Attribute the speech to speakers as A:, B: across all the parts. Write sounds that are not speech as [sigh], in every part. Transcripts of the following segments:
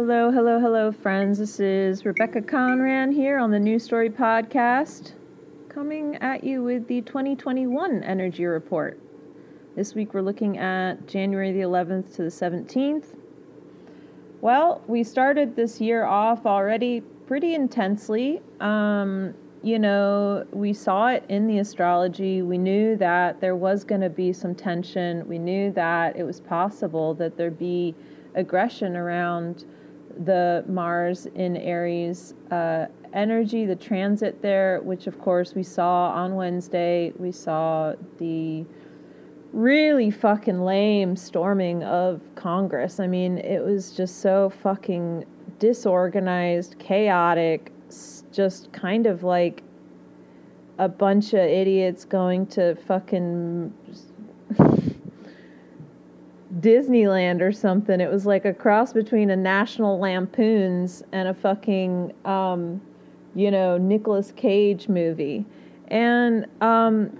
A: Hello, hello, hello, friends. This is Rebecca Conran here on the New Story Podcast, coming at you with the 2021 Energy Report. This week we're looking at January the 11th to the 17th. Well, we started this year off already pretty intensely. Um, you know, we saw it in the astrology. We knew that there was going to be some tension. We knew that it was possible that there'd be aggression around the Mars in Aries uh, energy, the transit there, which of course we saw on Wednesday. We saw the really fucking lame storming of Congress. I mean, it was just so fucking disorganized, chaotic, just kind of like a bunch of idiots going to fucking Disneyland or something. It was like a cross between a National Lampoons and a fucking, um, you know, Nicolas Cage movie. And um,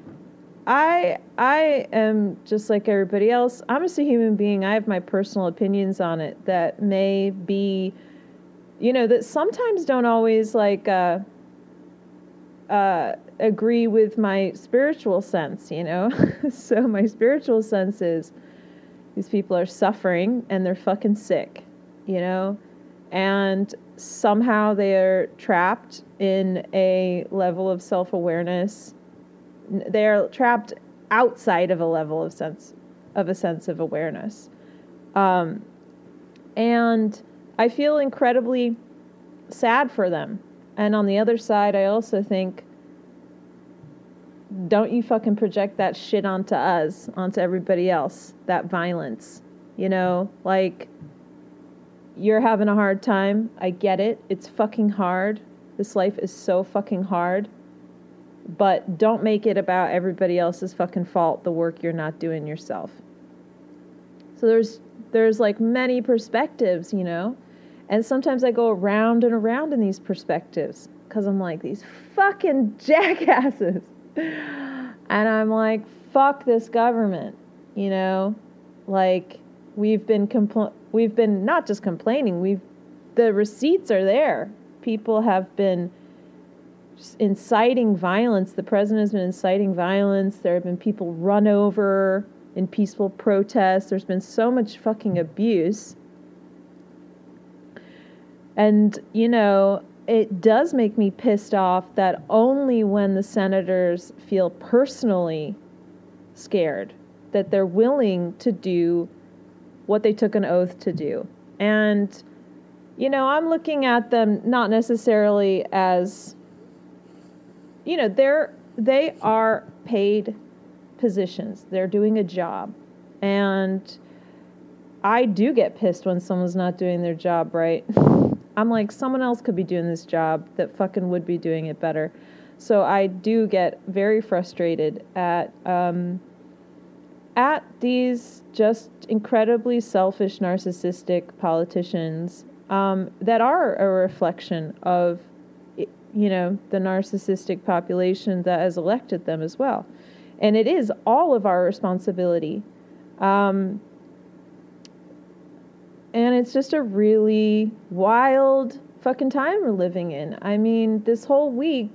A: I I am just like everybody else. I'm just a human being. I have my personal opinions on it that may be, you know, that sometimes don't always like uh, uh, agree with my spiritual sense. You know, [laughs] so my spiritual sense is these people are suffering and they're fucking sick, you know? And somehow they're trapped in a level of self awareness. They're trapped outside of a level of sense of a sense of awareness. Um, and I feel incredibly sad for them. And on the other side, I also think don't you fucking project that shit onto us, onto everybody else, that violence. You know, like you're having a hard time. I get it. It's fucking hard. This life is so fucking hard. But don't make it about everybody else's fucking fault, the work you're not doing yourself. So there's there's like many perspectives, you know? And sometimes I go around and around in these perspectives cuz I'm like these fucking [laughs] jackasses and I'm like, fuck this government, you know? Like we've been compl- we've been not just complaining, we've the receipts are there. People have been inciting violence. The president has been inciting violence. There have been people run over in peaceful protests. There's been so much fucking abuse. And, you know, it does make me pissed off that only when the senators feel personally scared that they're willing to do what they took an oath to do. And, you know, I'm looking at them not necessarily as, you know, they're, they are paid positions, they're doing a job. And I do get pissed when someone's not doing their job right. [laughs] I'm like, someone else could be doing this job that fucking would be doing it better. So I do get very frustrated at um, at these just incredibly selfish, narcissistic politicians um, that are a reflection of, you know, the narcissistic population that has elected them as well, and it is all of our responsibility. Um, and it's just a really wild fucking time we're living in. I mean, this whole week,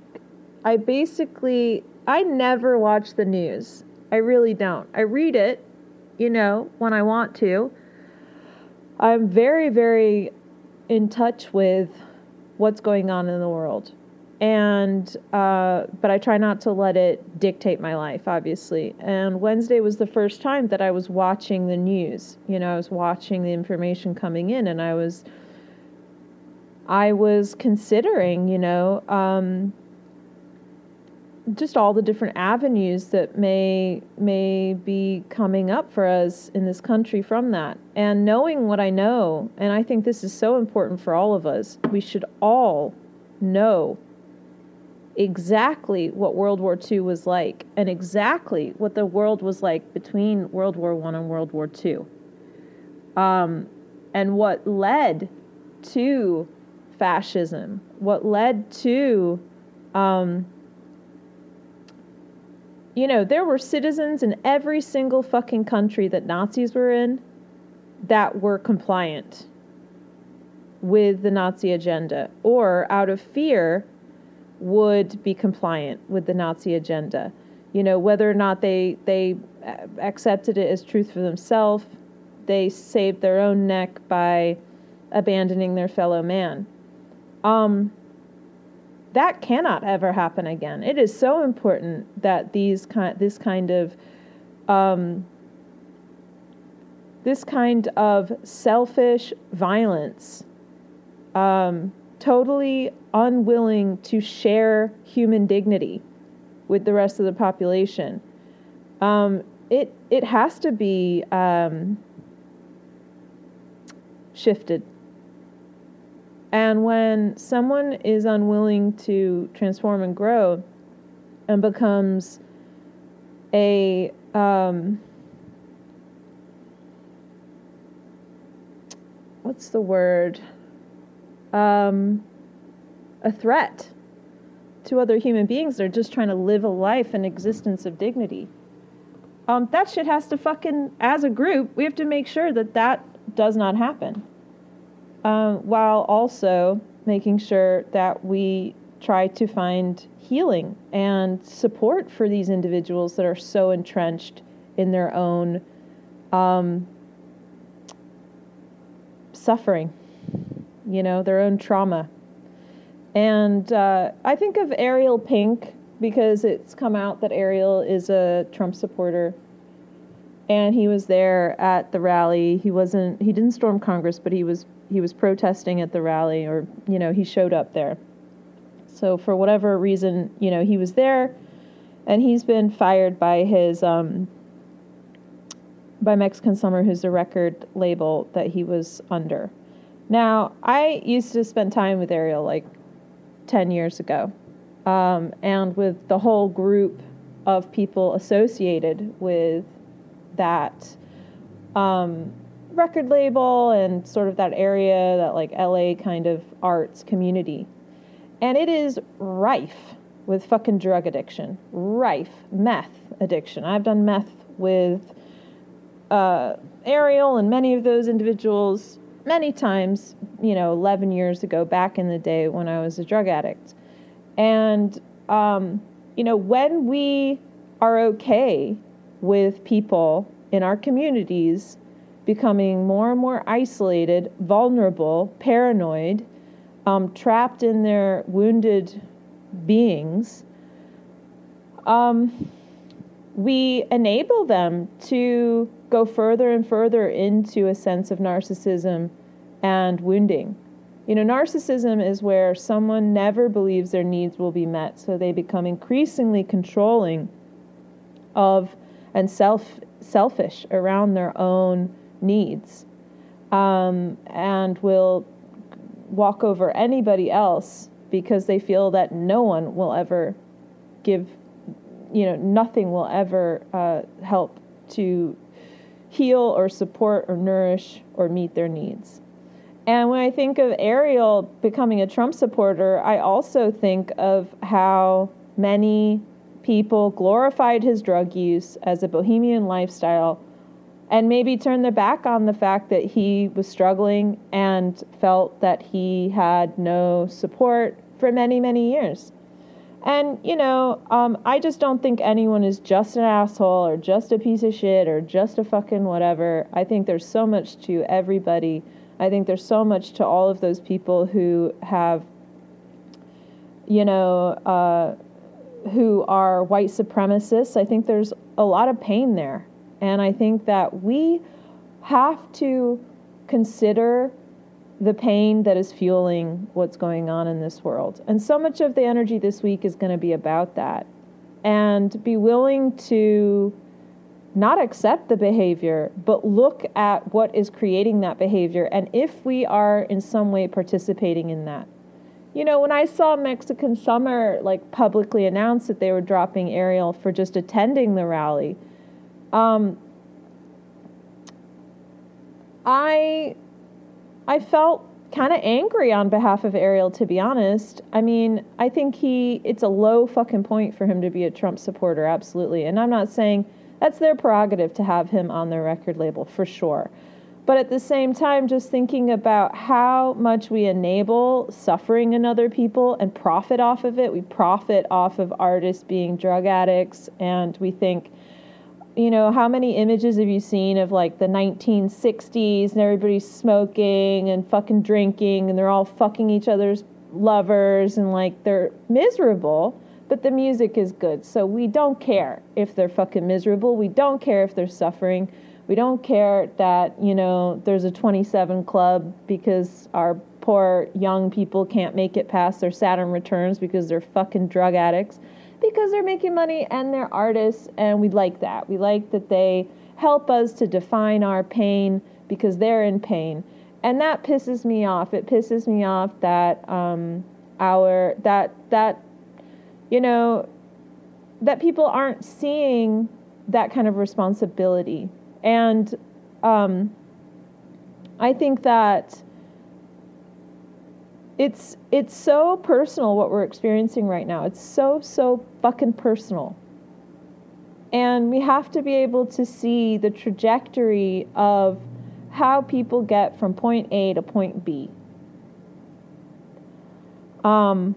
A: I basically, I never watch the news. I really don't. I read it, you know, when I want to. I'm very, very in touch with what's going on in the world and uh, but I try not to let it dictate my life, obviously. And Wednesday was the first time that I was watching the news. You know, I was watching the information coming in, and I was, I was considering, you know, um, just all the different avenues that may may be coming up for us in this country from that and knowing what i know and i think this is so important for all of us we should all know exactly what world war ii was like and exactly what the world was like between world war one and world war ii um, and what led to fascism what led to um, you know, there were citizens in every single fucking country that Nazis were in that were compliant with the Nazi agenda or out of fear would be compliant with the Nazi agenda. You know, whether or not they they accepted it as truth for themselves, they saved their own neck by abandoning their fellow man. Um, that cannot ever happen again. It is so important that these kind this kind of um, this kind of selfish violence, um, totally unwilling to share human dignity with the rest of the population. Um, it it has to be um, shifted and when someone is unwilling to transform and grow and becomes a um, what's the word? Um, a threat to other human beings. They're just trying to live a life and existence of dignity. Um, that shit has to fucking, as a group, we have to make sure that that does not happen um, while also making sure that we try to find healing and support for these individuals that are so entrenched in their own um, suffering, you know, their own trauma. And uh, I think of Ariel Pink because it's come out that Ariel is a Trump supporter. And he was there at the rally. He wasn't, he didn't storm Congress, but he was he was protesting at the rally or you know he showed up there so for whatever reason you know he was there and he's been fired by his um, by mexican summer who's the record label that he was under now i used to spend time with ariel like 10 years ago um, and with the whole group of people associated with that um, record label and sort of that area, that like LA kind of arts community. And it is rife with fucking drug addiction, rife meth addiction. I've done meth with uh, Ariel and many of those individuals many times, you know, 11 years ago, back in the day when I was a drug addict. And, um, you know, when we are okay with people in our communities becoming more and more isolated, vulnerable, paranoid, um, trapped in their wounded beings, um, we enable them to go further and further into a sense of narcissism and wounding. You know, narcissism is where someone never believes their needs will be met, so they become increasingly controlling of and self selfish around their own needs um, and will walk over anybody else because they feel that no one will ever give, you know, nothing will ever uh, help to heal or support or nourish or meet their needs. And when I think of Ariel becoming a Trump supporter, I also think of how many people glorified his drug use as a bohemian lifestyle and maybe turn their back on the fact that he was struggling and felt that he had no support for many, many years. And, you know, um, I just don't think anyone is just an asshole or just a piece of shit or just a fucking whatever. I think there's so much to everybody. I think there's so much to all of those people who have, you know, uh, who are white supremacists. I think there's a lot of pain there. And I think that we have to consider the pain that is fueling what's going on in this world. And so much of the energy this week is going to be about that. and be willing to not accept the behavior, but look at what is creating that behavior and if we are in some way participating in that. You know, when I saw Mexican Summer like publicly announce that they were dropping Ariel for just attending the rally, um, I I felt kind of angry on behalf of Ariel, to be honest. I mean, I think he, it's a low fucking point for him to be a Trump supporter, absolutely. And I'm not saying that's their prerogative to have him on their record label, for sure. But at the same time, just thinking about how much we enable suffering in other people and profit off of it. We profit off of artists being drug addicts, and we think, you know, how many images have you seen of like the 1960s and everybody's smoking and fucking drinking and they're all fucking each other's lovers and like they're miserable, but the music is good. So we don't care if they're fucking miserable. We don't care if they're suffering. We don't care that, you know, there's a 27 club because our poor young people can't make it past their Saturn returns because they're fucking drug addicts because they're making money and they're artists, and we like that. We like that they help us to define our pain because they're in pain, and that pisses me off. It pisses me off that um, our that that you know that people aren't seeing that kind of responsibility, and um, I think that it's it's so personal what we're experiencing right now. It's so so fucking personal. And we have to be able to see the trajectory of how people get from point A to point B. Um,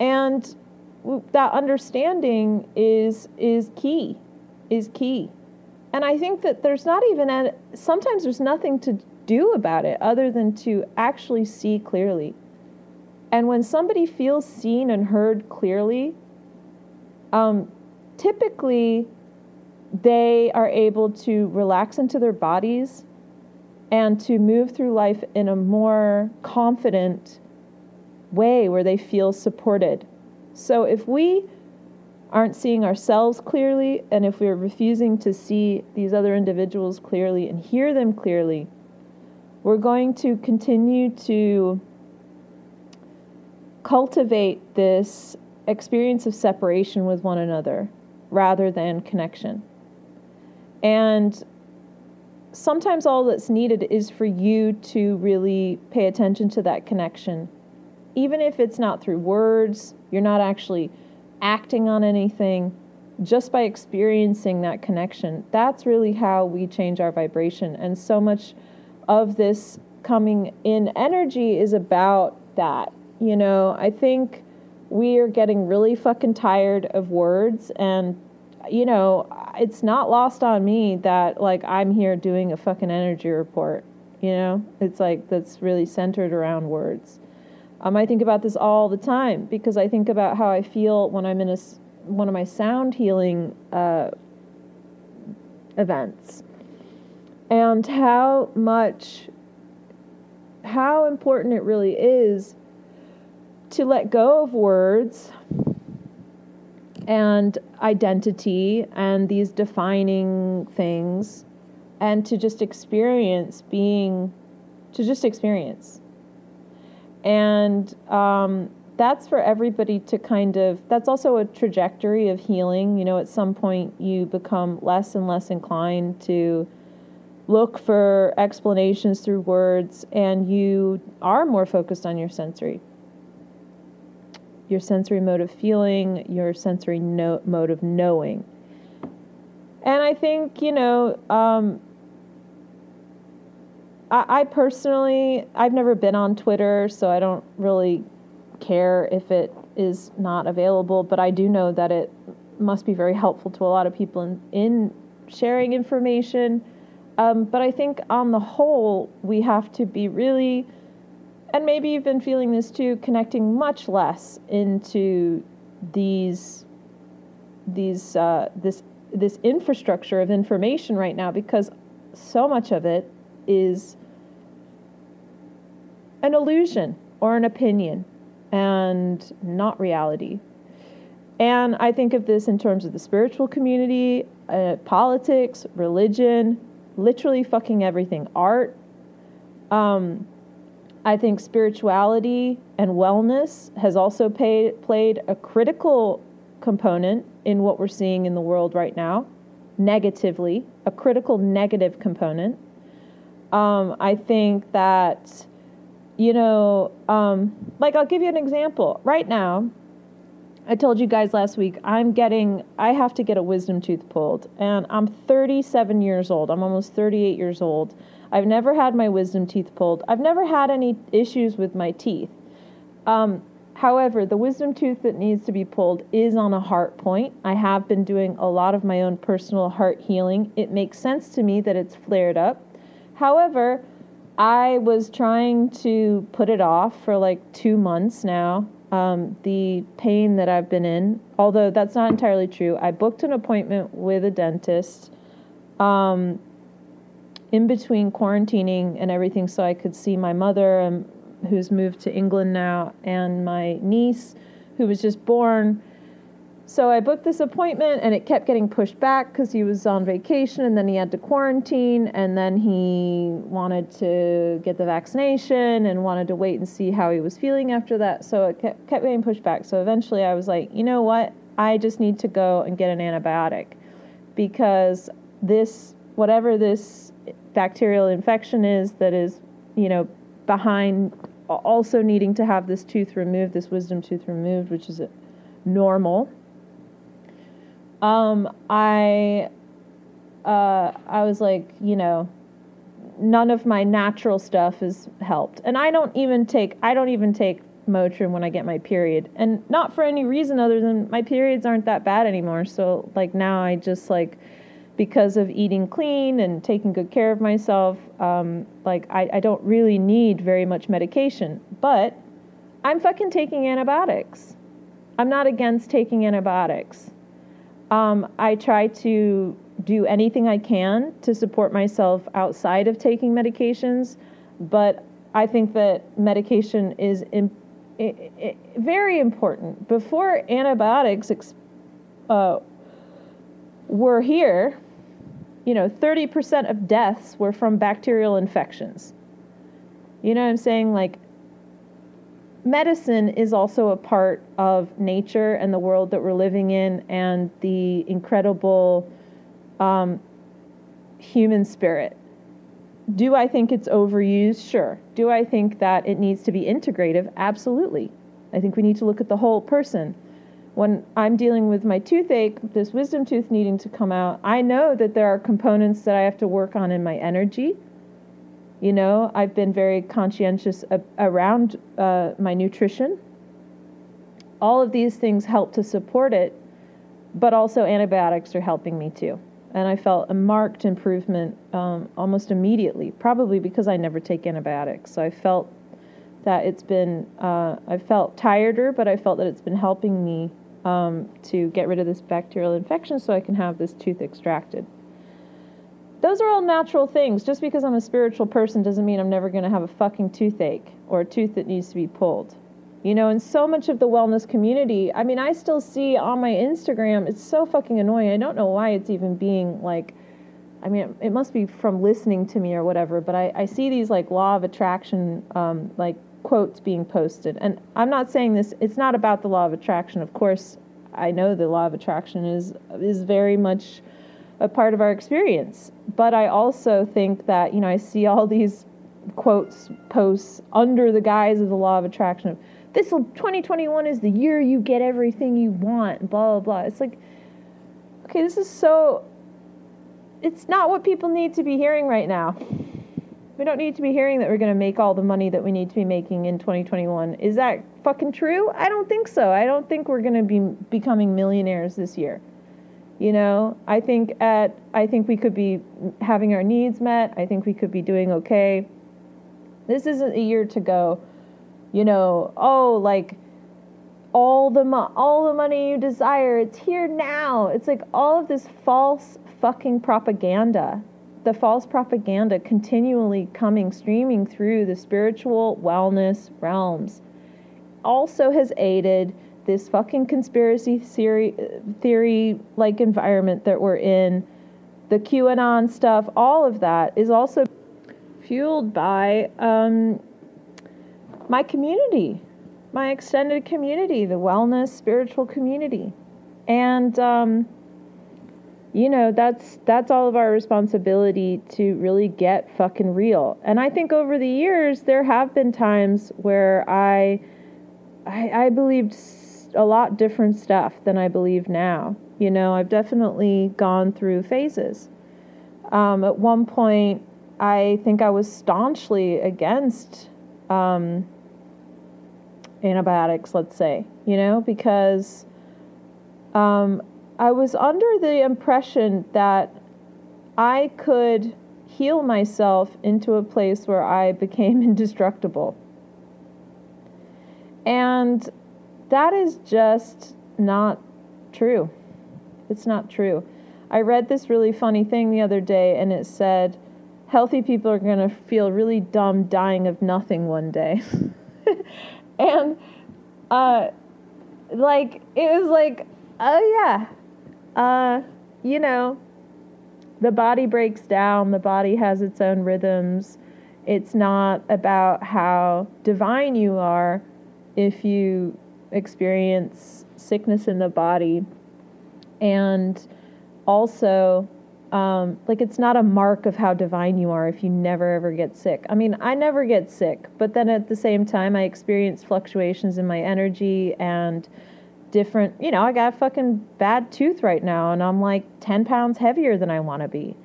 A: and that understanding is is key, is key. And I think that there's not even a, sometimes there's nothing to do about it other than to actually see clearly. And when somebody feels seen and heard clearly, um, typically they are able to relax into their bodies and to move through life in a more confident way where they feel supported. So if we aren't seeing ourselves clearly and if we're refusing to see these other individuals clearly and hear them clearly, we're going to continue to cultivate this experience of separation with one another rather than connection. And sometimes all that's needed is for you to really pay attention to that connection. Even if it's not through words, you're not actually acting on anything, just by experiencing that connection. That's really how we change our vibration. And so much of this coming in energy is about that. You know, I think we are getting really fucking tired of words and you know, it's not lost on me that like I'm here doing a fucking energy report. You know, it's like that's really centered around words. Um, I think about this all the time because I think about how I feel when I'm in a one of my sound healing uh, events and how much how important it really is to let go of words and identity and these defining things and to just experience being to just experience. And um, that's for everybody to kind of that's also a trajectory of healing. You know at some point you become less and less inclined to look for explanations through words and you are more focused on your sensory. Your sensory mode of feeling your sensory no- mode of knowing. And i think you know um, I, I personally i've never been on twitter so i don't really care if it is not available but i do know that it must be very helpful to a lot of people in, in sharing information um, but I think on the whole, we have to be really, and maybe you've been feeling this too, connecting much less into these, these, uh, this, this infrastructure of information right now because so much of it is an illusion or an opinion and not reality. And I think of this in terms of the spiritual community, uh, politics, religion, literally fucking everything, art. Um, I think spirituality and wellness has also played a critical component in what we're seeing in the world right now, negatively, a critical negative component. Um, I think that, you know, um, like I'll give you an example. Right now, I told you guys last week, I'm getting, I have to get a wisdom tooth pulled, and I'm 37 years old. I'm almost 38 years old. I've never had my wisdom teeth pulled. I've never had any issues with my teeth. Um, however, the wisdom tooth that needs to be pulled is on a heart point. I have been doing a lot of my own personal heart healing. It makes sense to me that it's flared up. However, I was trying to put it off for like two months now. Um, the pain that I've been in, although that's not entirely true. I booked an appointment with a dentist. Um, in between quarantining and everything so I could see my mother, um, who's moved to England now, and my niece, who was just born. So I booked this appointment and it kept getting pushed back because he was on vacation and then he had to quarantine and then he wanted to get the vaccination and wanted to wait and see how he was feeling after that. So it kept, getting pushed back. So eventually I was like, you know what? I just need to go and get an antibiotic because this, whatever this bacterial infection is that is, you know, behind also needing to have this tooth removed, this wisdom tooth removed, which is normal. Um, I, uh, I was like, you know, none of my natural stuff has helped, and I don't even take, I don't even take Motrin when I get my period, and not for any reason other than my periods aren't that bad anymore. So like now I just like because of eating clean and taking good care of myself, um, like I, I don't really need very much medication. But I'm fucking taking antibiotics. I'm not against taking antibiotics. Um, I try to do anything I can to support myself outside of taking medications, but I think that medication is in, very important. Before antibiotics uh, were here, you know, 30% of deaths were from bacterial infections. You know what I'm saying? Like, medicine is also a part of nature and the world that we're living in and the incredible um, human spirit. Do I think it's overused? Sure. Do I think that it needs to be integrative? Absolutely. I think we need to look at the whole person when I'm dealing with my toothache, this wisdom tooth needing to come out, I know that there are components that I have to work on in my energy. You know, I've been very conscientious around uh, my nutrition. All of these things help to support it, but also antibiotics are helping me too. And I felt a marked improvement um, almost immediately, probably because I never take antibiotics. So I felt that it's been, uh, I felt tireder, but I felt that it's been helping me um, to get rid of this bacterial infection so I can have this tooth extracted. Those are all natural things. Just because I'm a spiritual person doesn't mean I'm never going to have a fucking toothache or a tooth that needs to be pulled. You know, and so much of the wellness community, I mean, I still see on my Instagram, it's so fucking annoying. I don't know why it's even being like, I mean, it must be from listening to me or whatever, but I, I see these like law of attraction, um, like quotes being posted. And I'm not saying this, it's not about the law of attraction. Of course, I know the law of attraction is is very much a part of our experience. But I also think that, you know, I see all these quotes posts under the guise of the law of attraction of this will 2021 is the year you get everything you want, blah blah blah. It's like okay, this is so it's not what people need to be hearing right now. We don't need to be hearing that we're going to make all the money that we need to be making in 2021. Is that fucking true? I don't think so. I don't think we're going to be becoming millionaires this year. You know, I think at I think we could be having our needs met. I think we could be doing okay. This isn't a year to go, you know, oh, like all the mo- all the money you desire, it's here now. It's like all of this false fucking propaganda the false propaganda continually coming streaming through the spiritual wellness realms also has aided this fucking conspiracy theory theory like environment that we're in, the QAnon stuff, all of that is also fueled by um, my community, my extended community, the wellness spiritual community, and um, you know that's that's all of our responsibility to really get fucking real. And I think over the years there have been times where I I, I believed a lot different stuff than I believe now. You know, I've definitely gone through phases. Um, at one point, I think I was staunchly against um, antibiotics, let's say, you know, because um, I was under the impression that I could heal myself into a place where I became [laughs] indestructible. And that is just not true. It's not true. I read this really funny thing the other day, and it said, healthy people are going to feel really dumb dying of nothing one day. [laughs] and, uh, like, it was like, oh, yeah. Uh, you know, the body breaks down, the body has its own rhythms. It's not about how divine you are if you experience sickness in the body. And also um, like it's not a mark of how divine you are if you never ever get sick. I mean i never get sick but then at the same time i experience fluctuations in my energy and different you know i got a fucking bad tooth right now and i'm like 10 pounds heavier than i want to be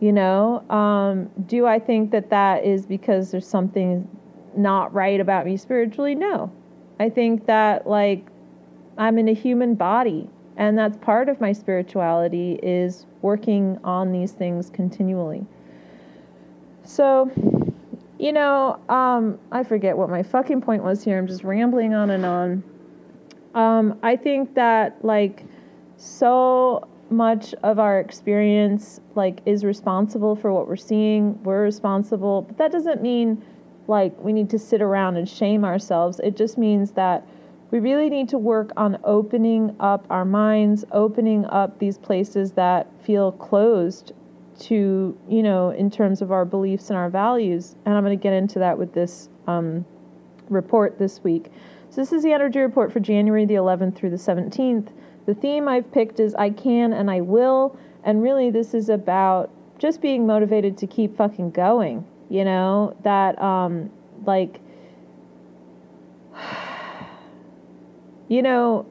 A: you know? Um, do i think that that is because there's something not right about me spiritually? No I think that like I'm in a human body and that's part of my spirituality is working on these things continually. So, you know, um, I forget what my fucking point was here. I'm just rambling on and on. Um, I think that like so much of our experience like is responsible for what we're seeing. We're responsible, but that doesn't mean like we need to sit around and shame ourselves. It just means that we really need to work on opening up our minds, opening up these places that feel closed to, you know, in terms of our beliefs and our values. And I'm going to get into that with this um, report this week. So, this is the energy report for January the 11th through the 17th. The theme I've picked is I can and I will. And really, this is about just being motivated to keep fucking going you know that um like [sighs] you know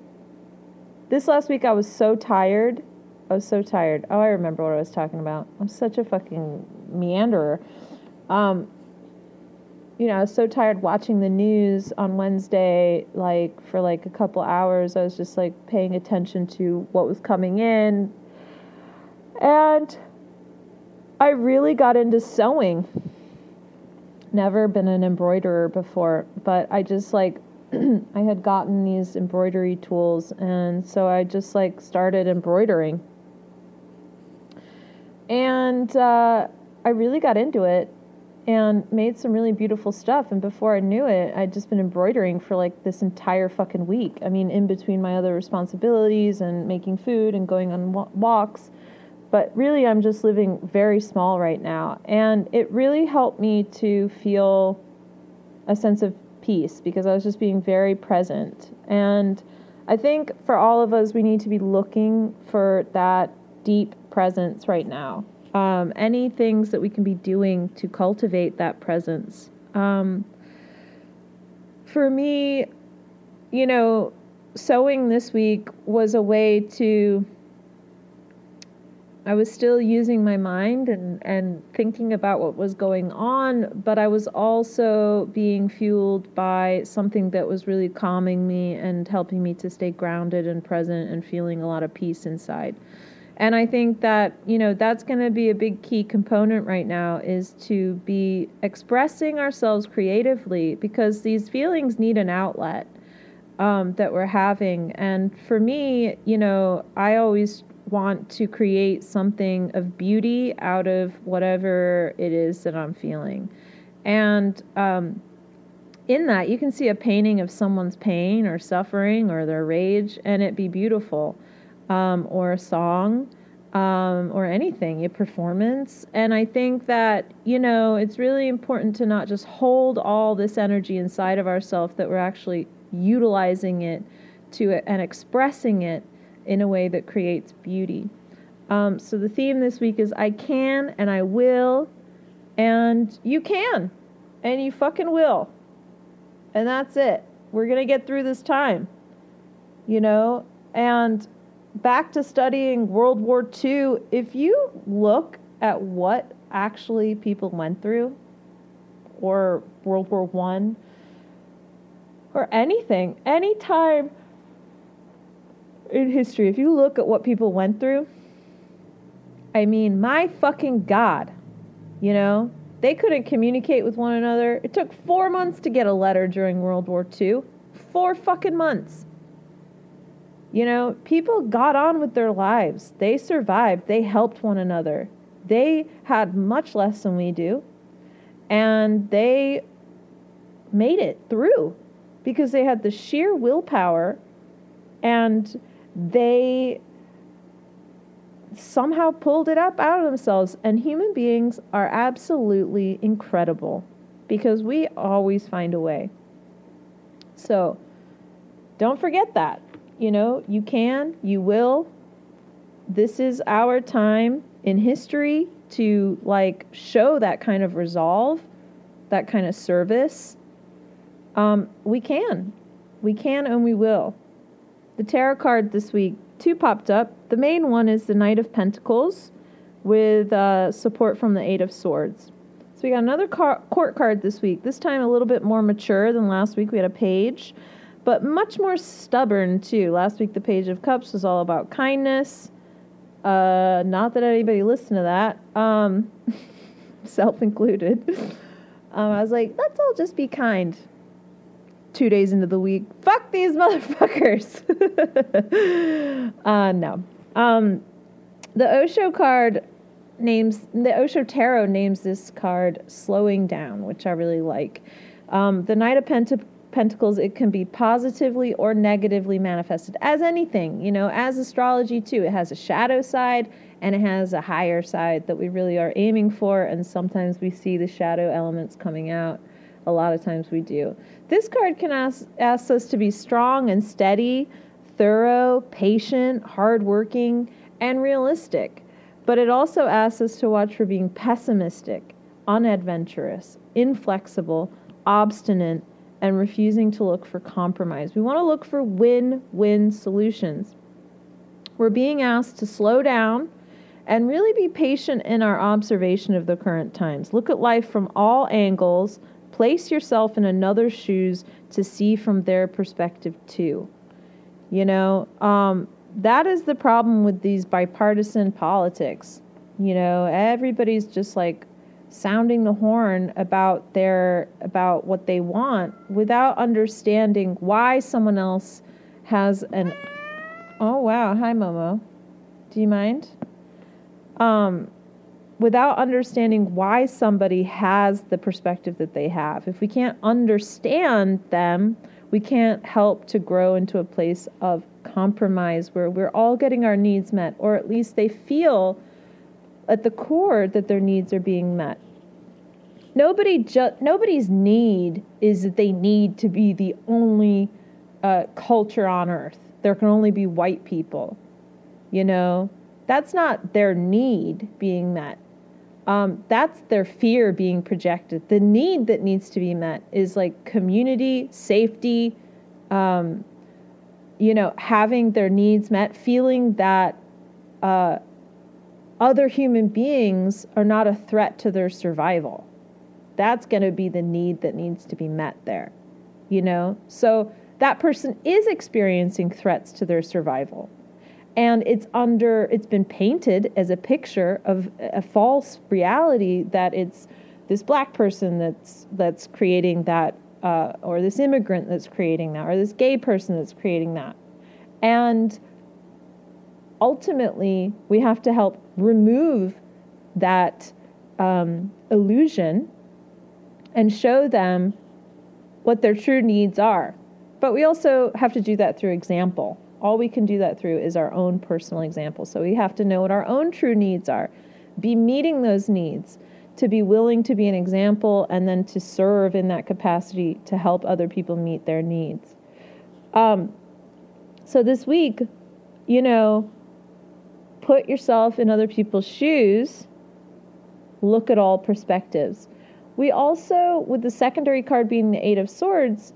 A: this last week i was so tired. I was so tired. Oh i remember what i was talking about. I'm such a fucking meanderer. Um you know i was so tired watching the news on wednesday like for like a couple hours. I was just like paying attention to what was coming in. And i really got into sewing never been an embroiderer before, but I just like [clears throat] I had gotten these embroidery tools and so I just like started embroidering. And uh, I really got into it and made some really beautiful stuff. And before I knew it, I'd just been embroidering for like this entire fucking week. I mean, in between my other responsibilities and making food and going on walks. But really, I'm just living very small right now. And it really helped me to feel a sense of peace because I was just being very present. And I think for all of us, we need to be looking for that deep presence right now. Um, any things that we can be doing to cultivate that presence. Um, for me, you know, sewing this week was a way to I was still using my mind and, and thinking about what was going on, but I was also being fueled by something that was really calming me and helping me to stay grounded and present and feeling a lot of peace inside. And I think that, you know, that's going to be a big key component right now is to be expressing ourselves creatively because these feelings need an outlet um, that we're having. And for me, you know, I always want to create something of beauty out of whatever it is that I'm feeling. And, um, in that, you can see a painting of someone's pain or suffering or their rage, and it be beautiful, um, or a song, um, or anything, a performance. And I think that you know it's really important to not just hold all this energy inside of ourselves; that we're actually utilizing it to and expressing it in a way that creates beauty. Um, so the theme this week is I can and I will, and you can, and you fucking will. And that's it. We're going to get through this time. You know? And back to studying World War II, if you look at what actually people went through, or World War One, or anything, any time in history, if you look at what people went through, I mean, my fucking God, you know, they couldn't communicate with one another. It took four months to get a letter during World War II. Four fucking months. You know, people got on with their lives. They survived. They helped one another. They had much less than we do. And they made it through because they had the sheer willpower and they somehow pulled it up out of themselves. And human beings are absolutely incredible because we always find a way. So don't forget that. You know, you can, you will. This is our time in history to like show that kind of resolve, that kind of service. Um, we can. We can and we will. The tarot card this week two popped up. The main one is the Knight of Pentacles with uh, support from the Eight of Swords. So we got another car- court card this week, this time a little bit more mature than last week. We had a page, but much more stubborn too. Last week, the Page of Cups was all about kindness. Uh, not that anybody listened to that, um, [laughs] self included. [laughs] Um, I was like, let's all just be kind two days into the week. Fuck these motherfuckers. [laughs] uh, no. Um, the Osho card names the Osho Tarot names this card slowing down, which I really like. Um, the Knight of Pent- Pentacles, it can be positively or negatively manifested as anything, you know, as astrology too. It has a shadow side and it has a higher side that we really are aiming for, and sometimes we see the shadow elements coming out. A lot of times we do. This card can ask, us to be strong and steady, thorough, patient, hardworking, and realistic. But it also asks us to watch for being pessimistic, unadventurous, inflexible, obstinate, and refusing to look for compromise. We want to look for win win solutions. We're being asked to slow down and really be patient in our observation of the current times. Look at life from all angles, place yourself in another's shoes to see from their perspective too. You know, um, that is the problem with these bipartisan politics. You know, everybody's just like sounding the horn about their about what they want without understanding why someone else has an Oh wow, hi Momo. Do you mind? Um without understanding why somebody has the perspective that they have. If we can't understand them, we can't help to grow into a place of compromise where we're all getting our needs met, or at least they feel at the core that their needs are being met. Nobody ju- nobody's need is that they need to be the only uh, culture on earth. There can only be white people. You know, that's not their need being met um, that's their fear being projected. The need that needs to be met is like community, safety, um, you know, having their needs met, feeling that uh, other human beings are not a threat to their survival. That's going to be the need that needs to be met there, you know? So that person is experiencing threats to their survival and it's under it's been painted as a picture of a false reality that it's this black person that's that's creating that uh, or this immigrant that's creating that or this gay person that's creating that and ultimately we have to help remove that um, illusion and show them what their true needs are. But we also have to do that through example. All we can do that through is our own personal example. So we have to know what our own true needs are, be meeting those needs, to be willing to be an example, and then to serve in that capacity to help other people meet their needs. Um, so this week, you know, put yourself in other people's shoes, look at all perspectives. We also, with the secondary card being the Eight of Swords,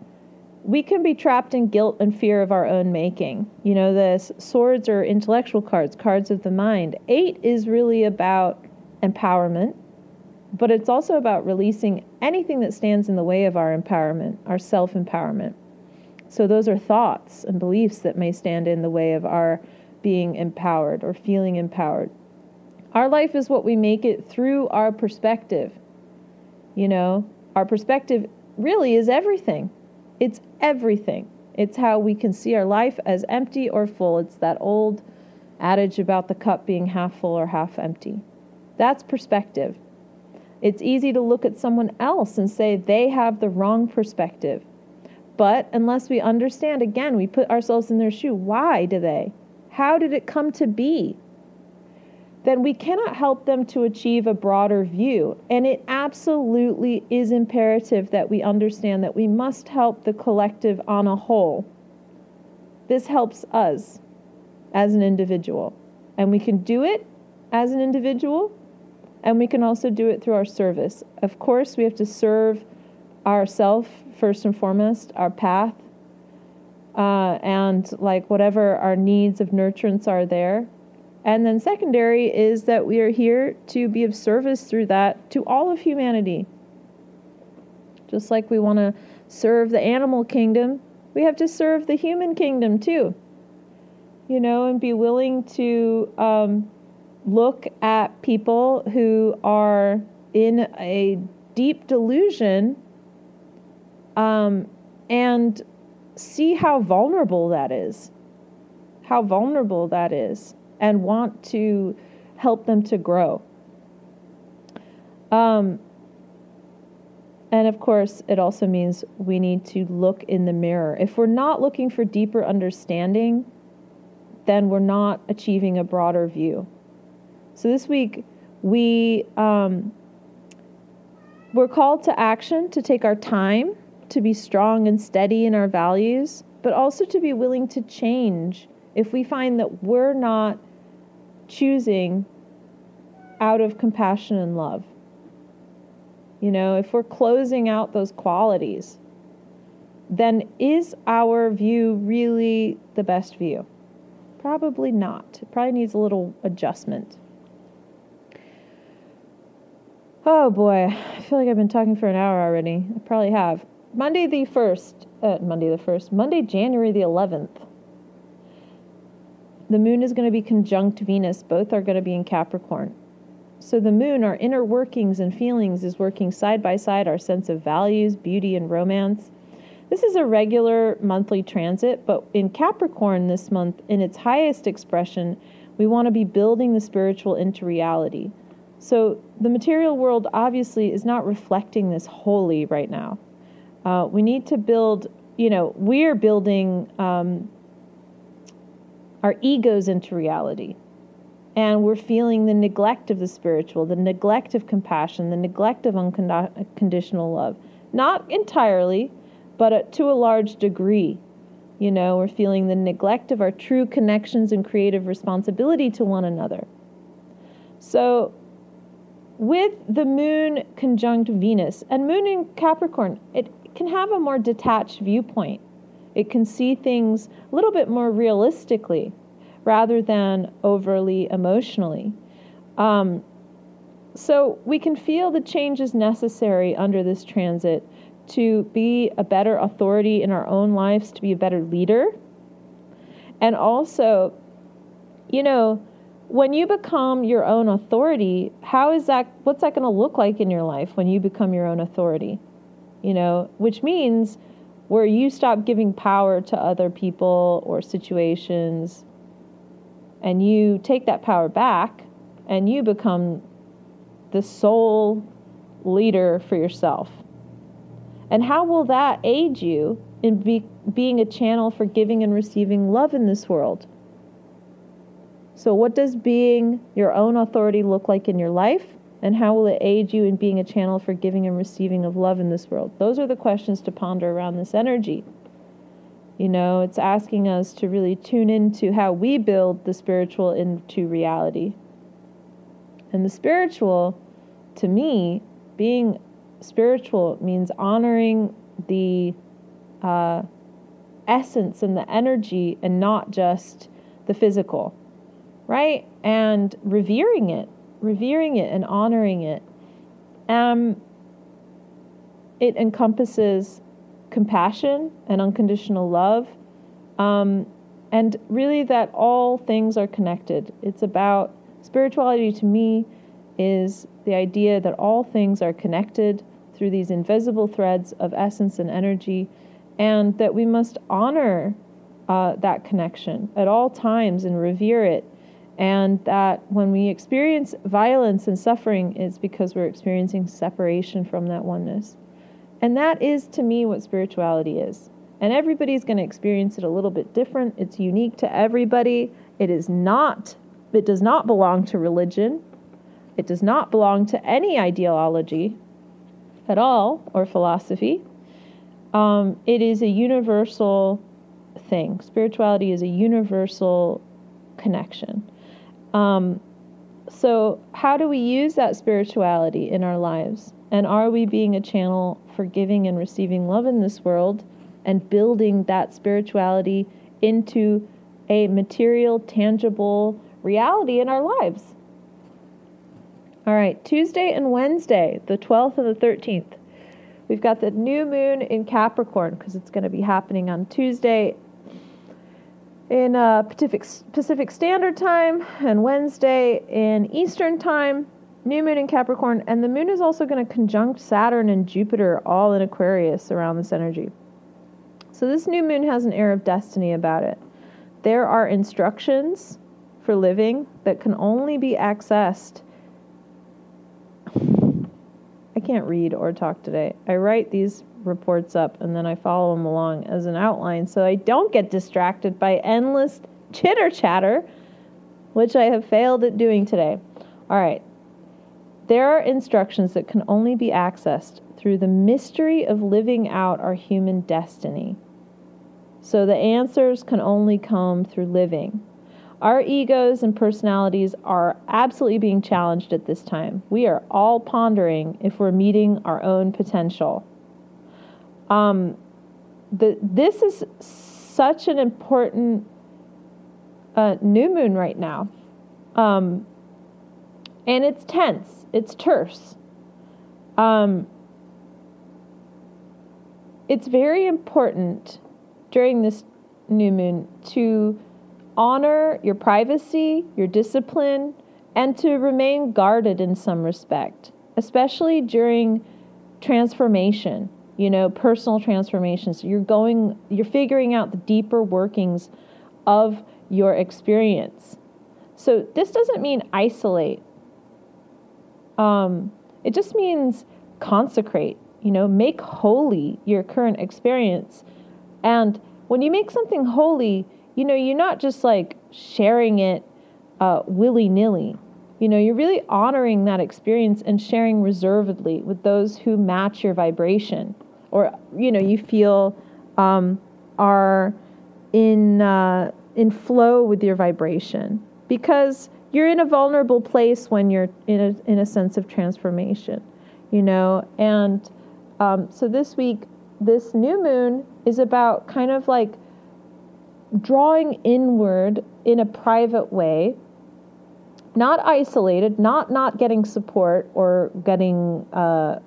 A: we can be trapped in guilt and fear of our own making. You know, the swords are intellectual cards, cards of the mind. Eight is really about empowerment, but it's also about releasing anything that stands in the way of our empowerment, our self empowerment. So, those are thoughts and beliefs that may stand in the way of our being empowered or feeling empowered. Our life is what we make it through our perspective. You know, our perspective really is everything. It's everything. It's how we can see our life as empty or full. It's that old adage about the cup being half full or half empty. That's perspective. It's easy to look at someone else and say they have the wrong perspective. But unless we understand, again, we put ourselves in their shoe. Why do they? How did it come to be? Then we cannot help them to achieve a broader view. And it absolutely is imperative that we understand that we must help the collective on a whole. This helps us as an individual. And we can do it as an individual, and we can also do it through our service. Of course, we have to serve ourself first and foremost, our path, uh, and like whatever our needs of nurturance are there and then, secondary is that we are here to be of service through that to all of humanity. Just like we want to serve the animal kingdom, we have to serve the human kingdom too. You know, and be willing to um, look at people who are in a deep delusion um, and see how vulnerable that is. How vulnerable that is and want to help them to grow. Um, and of course, it also means we need to look in the mirror. If we're not looking for deeper understanding, then we're not achieving a broader view. So this week, we um, we're called to action to take our time to be strong and steady in our values, but also to be willing to change if we find that we're not choosing out of compassion and love. You know, if we're closing out those qualities, then is our view really the best view? Probably not. It probably needs a little adjustment. Oh boy, I feel like I've been talking for an hour already. I probably have. Monday the 1st, uh, Monday the 1st, Monday, January the 11th. The moon is going to be conjunct Venus. Both are going to be in Capricorn. So the moon, our inner workings and feelings, is working side by side our sense of values, beauty, and romance. This is a regular monthly transit, but in Capricorn this month, in its highest expression, we want to be building the spiritual into reality. So the material world obviously is not reflecting this wholly right now. Uh, we need to build, you know, we're building um, our egos into reality. And we're feeling the neglect of the spiritual, the neglect of compassion, the neglect of unconditional love. Not entirely, but uh, to a large degree. You know, we're feeling the neglect of our true connections and creative responsibility to one another. So, with the moon conjunct Venus and moon in Capricorn, it can have a more detached viewpoint. It can see things a little bit more realistically rather than overly emotionally. Um, so we can feel the changes necessary under this transit to be a better authority in our own lives, to be a better leader. And also, you know, when you become your own authority, how is that what's that going to look like in your life when you become your own authority? You know, which means where you stop giving power to other people or situations and you take that power back and you become the sole leader for yourself. And how will that aid you in be, being a channel for giving and receiving love in this world? So, what does being your own authority look like in your life? And how will it aid you in being a channel for giving and receiving of love in this world? Those are the questions to ponder around this energy. You know, it's asking us to really tune into how we build the spiritual into reality. And the spiritual, to me, being spiritual means honoring the uh, essence and the energy and not just the physical, right? And revering it revering it and honoring it. Um, it encompasses compassion and unconditional love, um, and really that all things are connected. It's about spirituality to me is the idea that all things are connected through these invisible threads of essence and energy, and that we must honor uh, that connection at all times and revere it and that when we experience violence and suffering, it's because we're experiencing separation from that oneness. And that is, to me, what spirituality is. And everybody's going to experience it a little bit different. It's unique to everybody. It is not, it does not belong to religion. It does not belong to any ideology at all or philosophy. Um, it is a universal thing. Spirituality is a universal connection. Um, so, how do we use that spirituality in our lives? And are we being a channel for giving and receiving love in this world and building that spirituality into a material, tangible reality in our lives? All right, Tuesday and Wednesday, the 12th and the 13th. We've got the new moon in Capricorn because it's going to be happening on Tuesday in uh, Pacific, Pacific Standard Time and Wednesday in Eastern Time. New moon in Capricorn, and the moon is also going to conjunct Saturn and Jupiter all in Aquarius around this energy. So, this new moon has an air of destiny about it. There are instructions for living that can only be accessed. [sighs] I can't read or talk today. I write these reports up and then I follow them along as an outline so I don't get distracted by endless chitter chatter, which I have failed at doing today. All right. There are instructions that can only be accessed through the mystery of living out our human destiny. So the answers can only come through living. Our egos and personalities are absolutely being challenged at this time. We are all pondering if we're meeting our own potential. Um, the, this is such an important uh, new moon right now. Um, and it's tense, it's terse. Um, it's very important during this new moon to honor your privacy, your discipline, and to remain guarded in some respect, especially during transformation you know, personal transformations. You're going, you're figuring out the deeper workings of your experience. So this doesn't mean isolate. Um, it just means consecrate, you know, make holy your current experience. And when you make something holy, you know, you're not just like sharing it uh, willy nilly. You know, you're really honoring that experience and sharing reservedly with those who match your vibration or you know you feel um, are in uh, in flow with your vibration because you're in a vulnerable place when you're in a in a sense of transformation, you know. And um, so this week, this new moon is about kind of like drawing inward in a private way not isolated not not getting support or getting uh,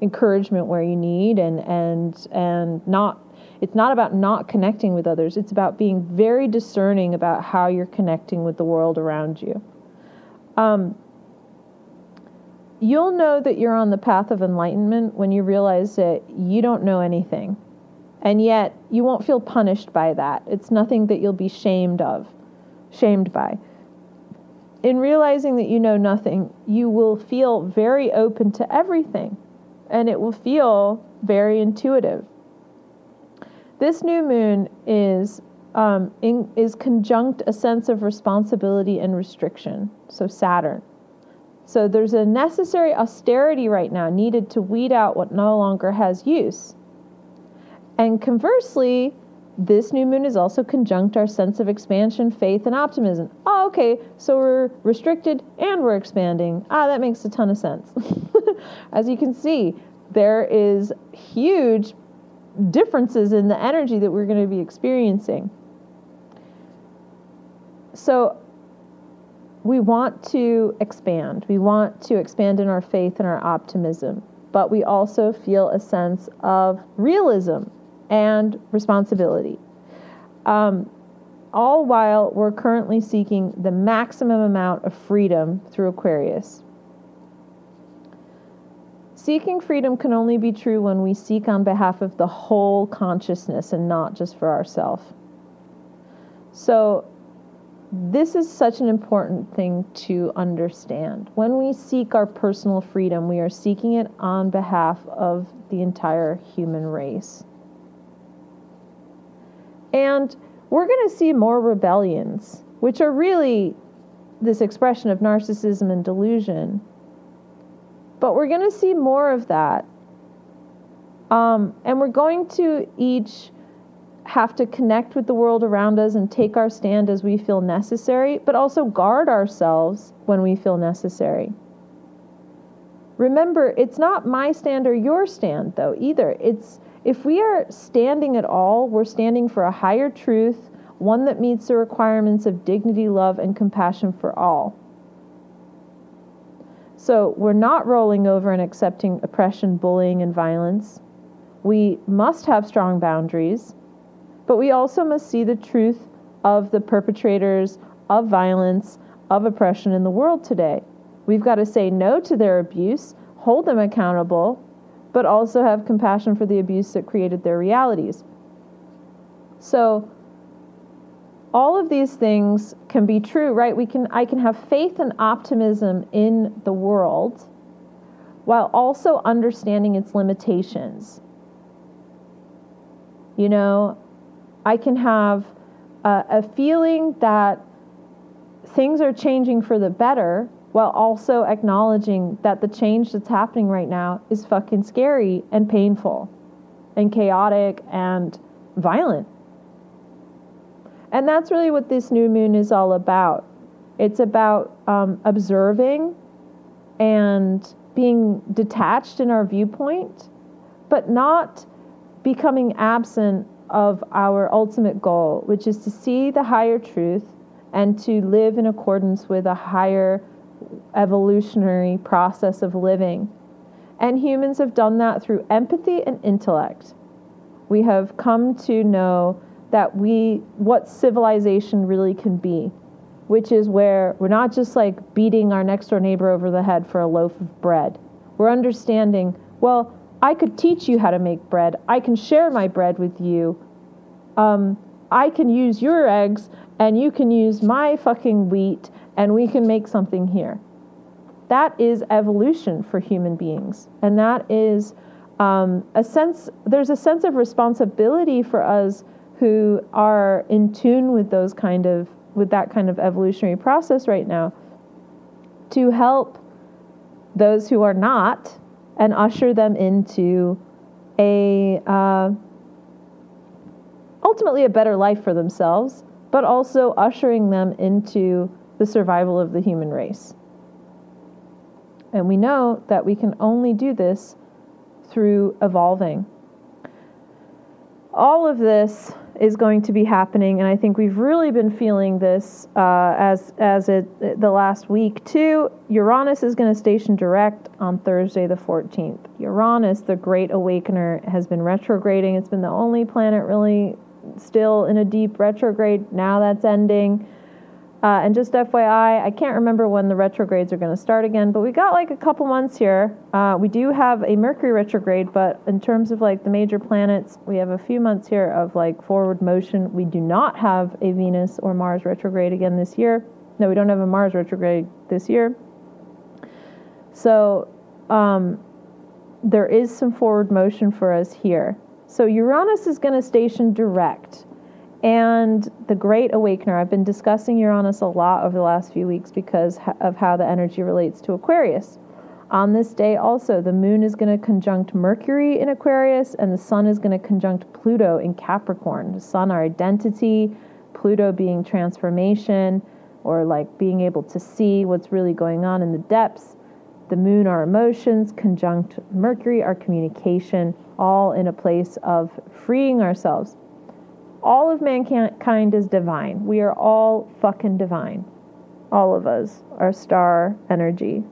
A: encouragement where you need and and and not it's not about not connecting with others. It's about being very discerning about how you're connecting with the world around you. Um, you'll know that you're on the path of enlightenment when you realize that you don't know anything. And yet you won't feel punished by that. It's nothing that you'll be shamed of shamed by in realizing that you know nothing you will feel very open to everything and it will feel very intuitive. This new moon is um, in, is conjunct a sense of responsibility and restriction. So Saturn. So there's a necessary austerity right now needed to weed out what no longer has use. And conversely, this new moon is also conjunct our sense of expansion, faith, and optimism. Oh, okay, so we're restricted and we're expanding. Ah, that makes a ton of sense. [laughs] As you can see, there is huge differences in the energy that we're going to be experiencing. So, we want to expand. We want to expand in our faith and our optimism, but we also feel a sense of realism and responsibility. Um, all while we're currently seeking the maximum amount of freedom through Aquarius. Seeking freedom can only be true when we seek on behalf of the whole consciousness and not just for ourselves. So, this is such an important thing to understand. When we seek our personal freedom, we are seeking it on behalf of the entire human race. And we're going to see more rebellions, which are really this expression of narcissism and delusion. But we're going to see more of that. Um, and we're going to each have to connect with the world around us and take our stand as we feel necessary, but also guard ourselves when we feel necessary. Remember, it's not my stand or your stand, though, either. It's if we are standing at all, we're standing for a higher truth, one that meets the requirements of dignity, love, and compassion for all. So we're not rolling over and accepting oppression, bullying, and violence. We must have strong boundaries, but we also must see the truth of the perpetrators of violence, of oppression in the world today. We've got to say no to their abuse, hold them accountable, but also have compassion for the abuse that created their realities. So all of these things can be true, right? We can I can have faith and optimism in the world while also understanding its limitations. You know, I can have a, a feeling that things are changing for the better while also acknowledging that the change that's happening right now is fucking scary and painful and chaotic and violent. And that's really what this new moon is all about. It's about um, observing and being detached in our viewpoint, but not becoming absent of our ultimate goal, which is to see the higher truth and to live in accordance with a higher evolutionary process of living. And humans have done that through empathy and intellect. We have come to know that we what civilization really can be, which is where we're not just like beating our next door neighbor over the head for a loaf of bread. We're understanding, well, I could teach you how to make bread. I can share my bread with you. Um, I can use your eggs and you can use my fucking wheat and we can make something here. That is evolution for human beings. And that is um, a sense, there's a sense of responsibility for us who are in tune with those kind of, with that kind of evolutionary process right now to help those who are not and usher them into a, uh, ultimately a better life for themselves, but also ushering them into the survival of the human race. And we know that we can only do this through evolving. All of this is going to be happening, and I think we've really been feeling this uh, as as it the last week too. Uranus is going to station direct on Thursday the 14th. Uranus, the Great Awakener, has been retrograding. It's been the only planet really still in a deep retrograde. Now that's ending. Uh, and just FYI, I can't remember when the retrogrades are going to start again, but we got like a couple months here. Uh, we do have a Mercury retrograde, but in terms of like the major planets, we have a few months here of like forward motion. We do not have a Venus or Mars retrograde again this year. No, we don't have a Mars retrograde this year. So, um, there is some forward motion for us here. So Uranus is going to station direct. And the Great Awakener, I've been discussing Uranus a lot over the last few weeks because of how the energy relates to Aquarius. On this day, also, the moon is going to conjunct Mercury in Aquarius, and the sun is going to conjunct Pluto in Capricorn. The sun, our identity, Pluto being transformation, or like being able to see what's really going on in the depths. The moon, our emotions, conjunct Mercury, our communication, all in a place of freeing ourselves. All of mankind is divine. We are all fucking divine. All of us are star energy.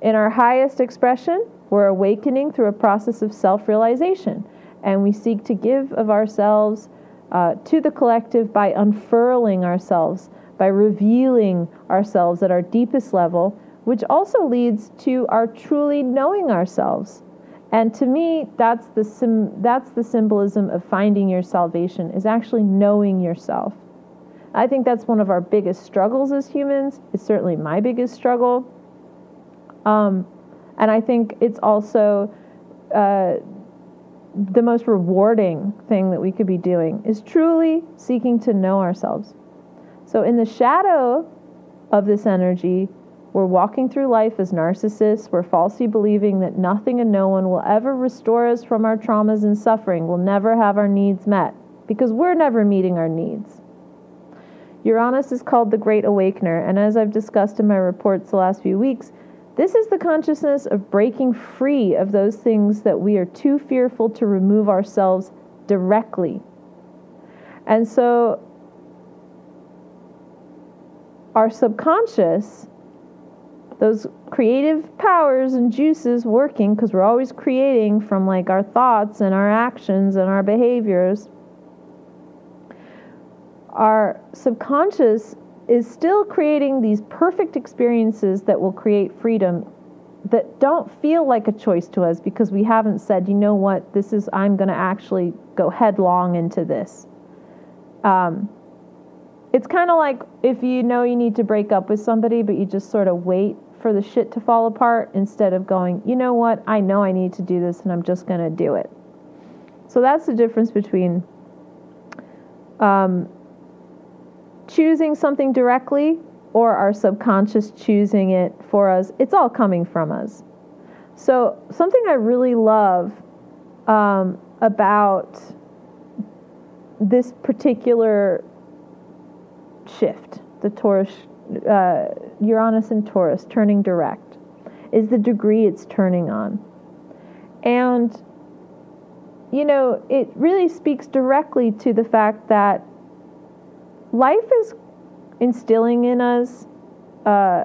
A: In our highest expression, we're awakening through a process of self realization, and we seek to give of ourselves uh, to the collective by unfurling ourselves, by revealing ourselves at our deepest level, which also leads to our truly knowing ourselves. And to me, that's the sim- that's the symbolism of finding your salvation is actually knowing yourself. I think that's one of our biggest struggles as humans. It's certainly my biggest struggle um, and I think it's also uh, the most rewarding thing that we could be doing is truly seeking to know ourselves. So, in the shadow of this energy, we're walking through life as narcissists. We're falsely believing that nothing and no one will ever restore us from our traumas and suffering. We'll never have our needs met because we're never meeting our needs. Uranus is called the Great Awakener, and as I've discussed in my reports the last few weeks, this is the consciousness of breaking free of those things that we are too fearful to remove ourselves directly. And so our subconscious, those creative powers and juices working, because we're always creating from like our thoughts and our actions and our behaviors, our subconscious is still creating these perfect experiences that will create freedom that don't feel like a choice to us because we haven't said, you know what, this is, I'm going to actually go headlong into this. Um, it's kind of like if you know you need to break up with somebody, but you just sort of wait for the shit to fall apart instead of going, you know what, I know I need to do this and I'm just going to do it. So that's the difference between um, choosing something directly or our subconscious choosing it for us, it's all coming from us. So, something I really love um, about this particular shift, the Taurus, uh, Uranus and Taurus turning direct, is the degree it's turning on. And, you know, it really speaks directly to the fact that life is instilling in us uh,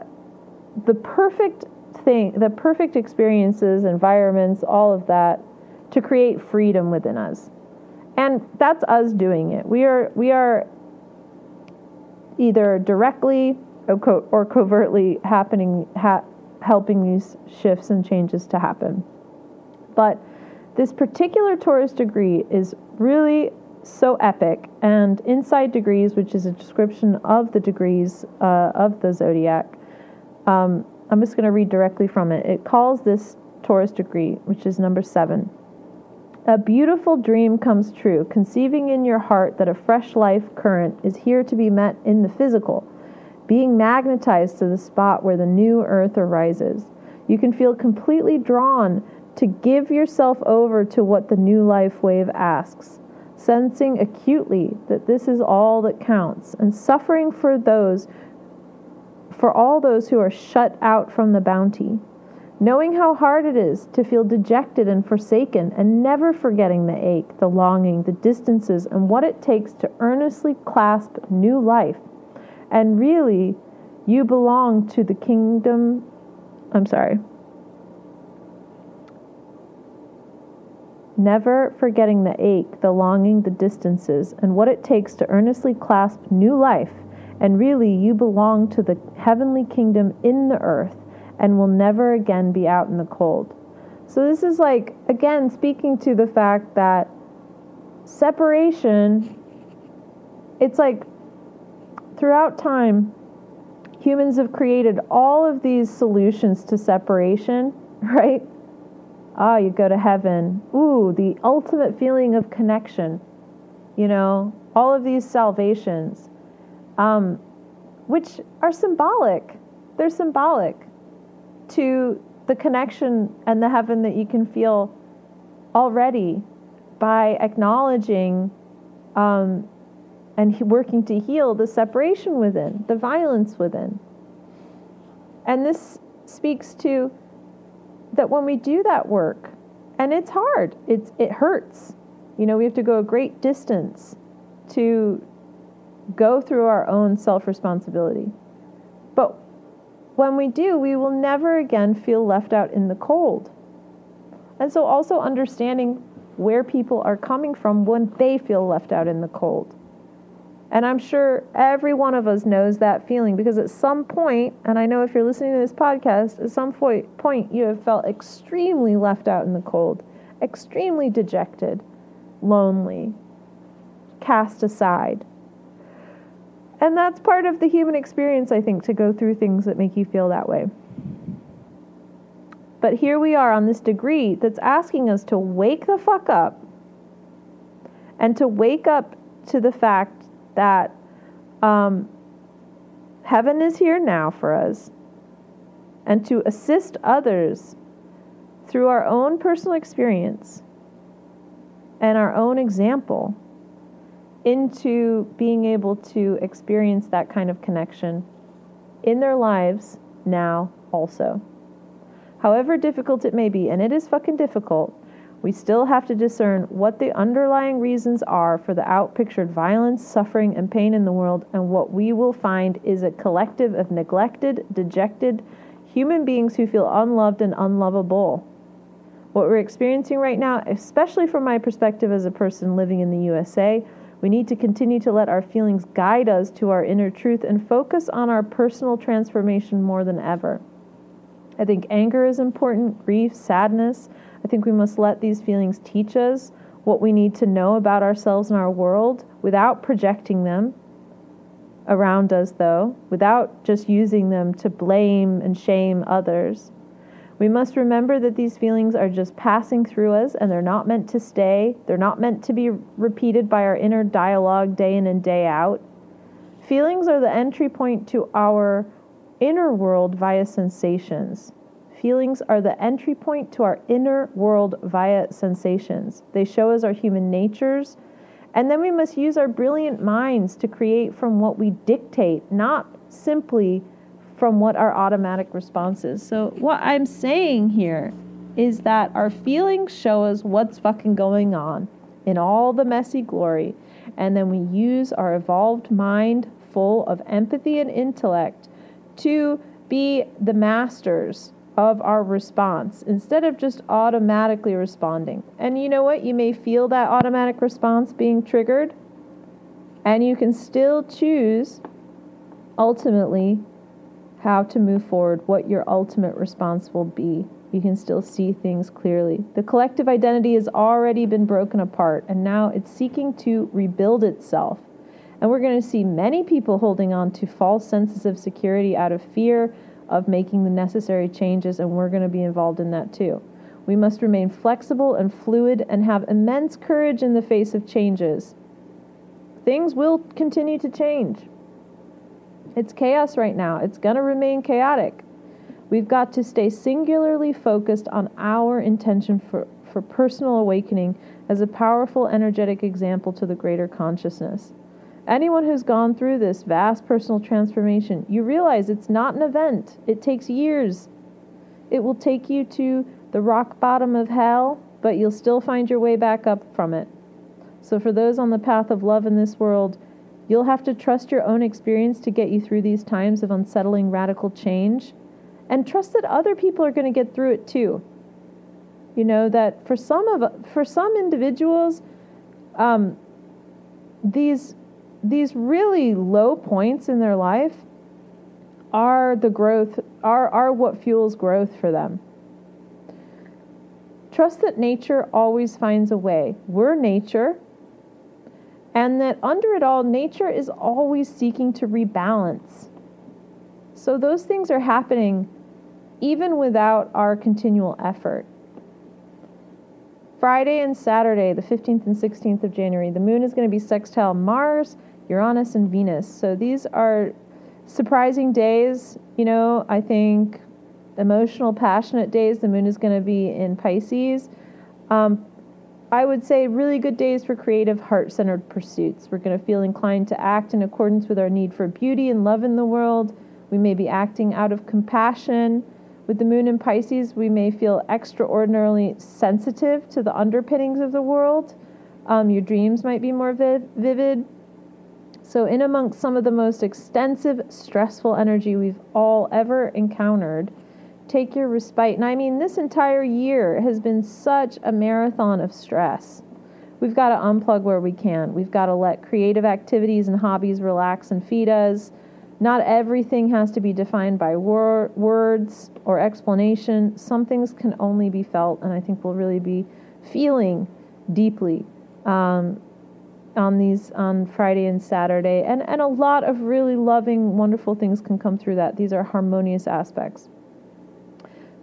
A: the perfect thing, the perfect experiences, environments, all of that to create freedom within us. And that's us doing it. We are we are either directly or, co- or covertly happening ha- helping these shifts and changes to happen. But this particular Taurus degree is really so epic. And Inside Degrees, which is a description of the degrees uh, of the zodiac, um, I'm just going to read directly from it. It calls this Taurus degree, which is number seven. A beautiful dream comes true, conceiving in your heart that a fresh life current is here to be met in the physical, being magnetized to the spot where the new earth arises. You can feel completely drawn to give yourself over to what the new life wave asks sensing acutely that this is all that counts, and suffering for those for all those who are shut out from the bounty. Knowing how hard it is to feel dejected and forsaken, and never forgetting the ache, the longing, the distances, and what it takes to earnestly clasp new life. And really, you belong to the kingdom. I'm sorry. never forgetting the ache, the longing, the distances, and what it takes to earnestly clasp new life. And really, you belong to the heavenly kingdom in the earth and will never again be out in the cold. So, this is like, again, speaking to the fact that separation, it's like throughout time, humans have created all of these solutions to separation, [laughs] right? Ah, you go to heaven. Ooh, the ultimate feeling of connection. You know, all of these salvations, um, which are symbolic. They're symbolic to the connection and the heaven that you can feel already by acknowledging um, and working to heal the separation within, the violence within. And this speaks to that when we do that work, and it's hard, it's, it hurts. You know, we have to go a great distance to go through our own self responsibility. But when we do, we will never again feel left out in the cold. And so, also understanding where people are coming from when they feel left out in the cold. And I'm sure every one of us knows that feeling because at some point, and I know if you're listening to this podcast, at some point you have felt extremely left out in the cold, extremely dejected, lonely, cast aside. And that's part of the human experience, I think, to go through things that make you feel that way. But here we are on this degree that's asking us to wake the fuck up and to wake up to the fact that um, heaven is here now for us and to assist others through our own personal experience and our own example into being able to experience that kind of connection in their lives now also. However difficult it may be, and it is fucking difficult, we still have to discern what the underlying reasons are for the outpictured violence, suffering, and pain in the world, and what we will find is a collective of neglected, dejected human beings who feel unloved and unlovable. What we're experiencing right now, especially from my perspective as a person living in the USA, we need to continue to let our feelings guide us to our inner truth and focus on our personal transformation more than ever. I think anger is important, grief, sadness, I think we must let these feelings teach us what we need to know about ourselves and our world without projecting them around us, though, without just using them to blame and shame others. We must remember that these feelings are just passing through us and they're not meant to stay. They're not meant to be repeated by our inner dialogue day in and day out. Feelings are the entry point to our inner world via sensations. Feelings are the entry point to our inner world via sensations. They show us our human natures, and then we must use our brilliant minds to create from what we dictate, not simply from what our automatic response is. So, what I'm saying here is that our feelings show us what's fucking going on in all the messy glory, and then we use our evolved mind full of empathy and intellect to be the masters of our response instead of just automatically responding. And you know what? You may feel that automatic response being triggered, and you can still choose ultimately how to move forward, what your ultimate response will be. You can still see things clearly. The collective identity has already been broken apart, and now it's seeking to rebuild itself. And we're going to see many people holding on to false senses of security out of fear of making the necessary changes, and we're going to be involved in that too. We must remain flexible and fluid and have immense courage in the face of changes. Things will continue to change. It's chaos right now, it's going to remain chaotic. We've got to stay singularly focused on our intention for, for personal awakening as a powerful, energetic example to the greater consciousness. Anyone who's gone through this vast personal transformation, you realize it's not an event. It takes years. It will take you to the rock bottom of hell, but you'll still find your way back up from it. So, for those on the path of love in this world, you'll have to trust your own experience to get you through these times of unsettling radical change and trust that other people are going to get through it too. You know that for some of for some individuals, um, these these really low points in their life are the growth are, are what fuels growth for them. Trust that nature always finds a way. We're nature. And that under it all nature is always seeking to rebalance. So those things are happening even without our continual effort. Friday and Saturday, the 15th and 16th of January, the moon is going to be sextile. Mars, Uranus, and Venus. So these are surprising days. You know, I think emotional, passionate days, the moon is going to be in Pisces. Um, I would say really good days for creative, heart centered pursuits. We're going to feel inclined to act in accordance with our need for beauty and love in the world. We may be acting out of compassion. With the moon in Pisces, we may feel extraordinarily sensitive to the underpinnings of the world. Um, your dreams might be more viv- vivid. So, in amongst some of the most extensive, stressful energy we've all ever encountered, take your respite. And I mean, this entire year has been such a marathon of stress. We've got to unplug where we can. We've got to let creative activities and hobbies relax and feed us. Not everything has to be defined by wor- words or explanation. Some things can only be felt, and I think we'll really be feeling deeply um, on these on Friday and Saturday, and and a lot of really loving, wonderful things can come through that. These are harmonious aspects.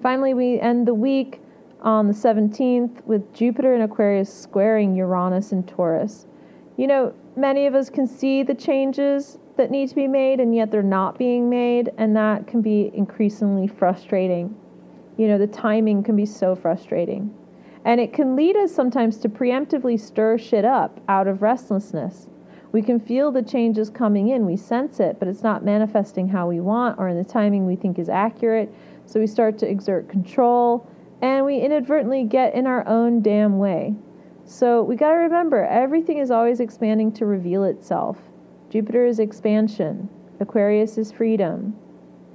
A: Finally, we end the week on the 17th with Jupiter in Aquarius squaring Uranus and Taurus. You know, many of us can see the changes that need to be made, and yet they're not being made, and that can be increasingly frustrating. You know, the timing can be so frustrating. And it can lead us sometimes to preemptively stir shit up out of restlessness. We can feel the changes coming in, we sense it, but it's not manifesting how we want or in the timing we think is accurate. So we start to exert control and we inadvertently get in our own damn way. So we got to remember everything is always expanding to reveal itself. Jupiter is expansion, Aquarius is freedom.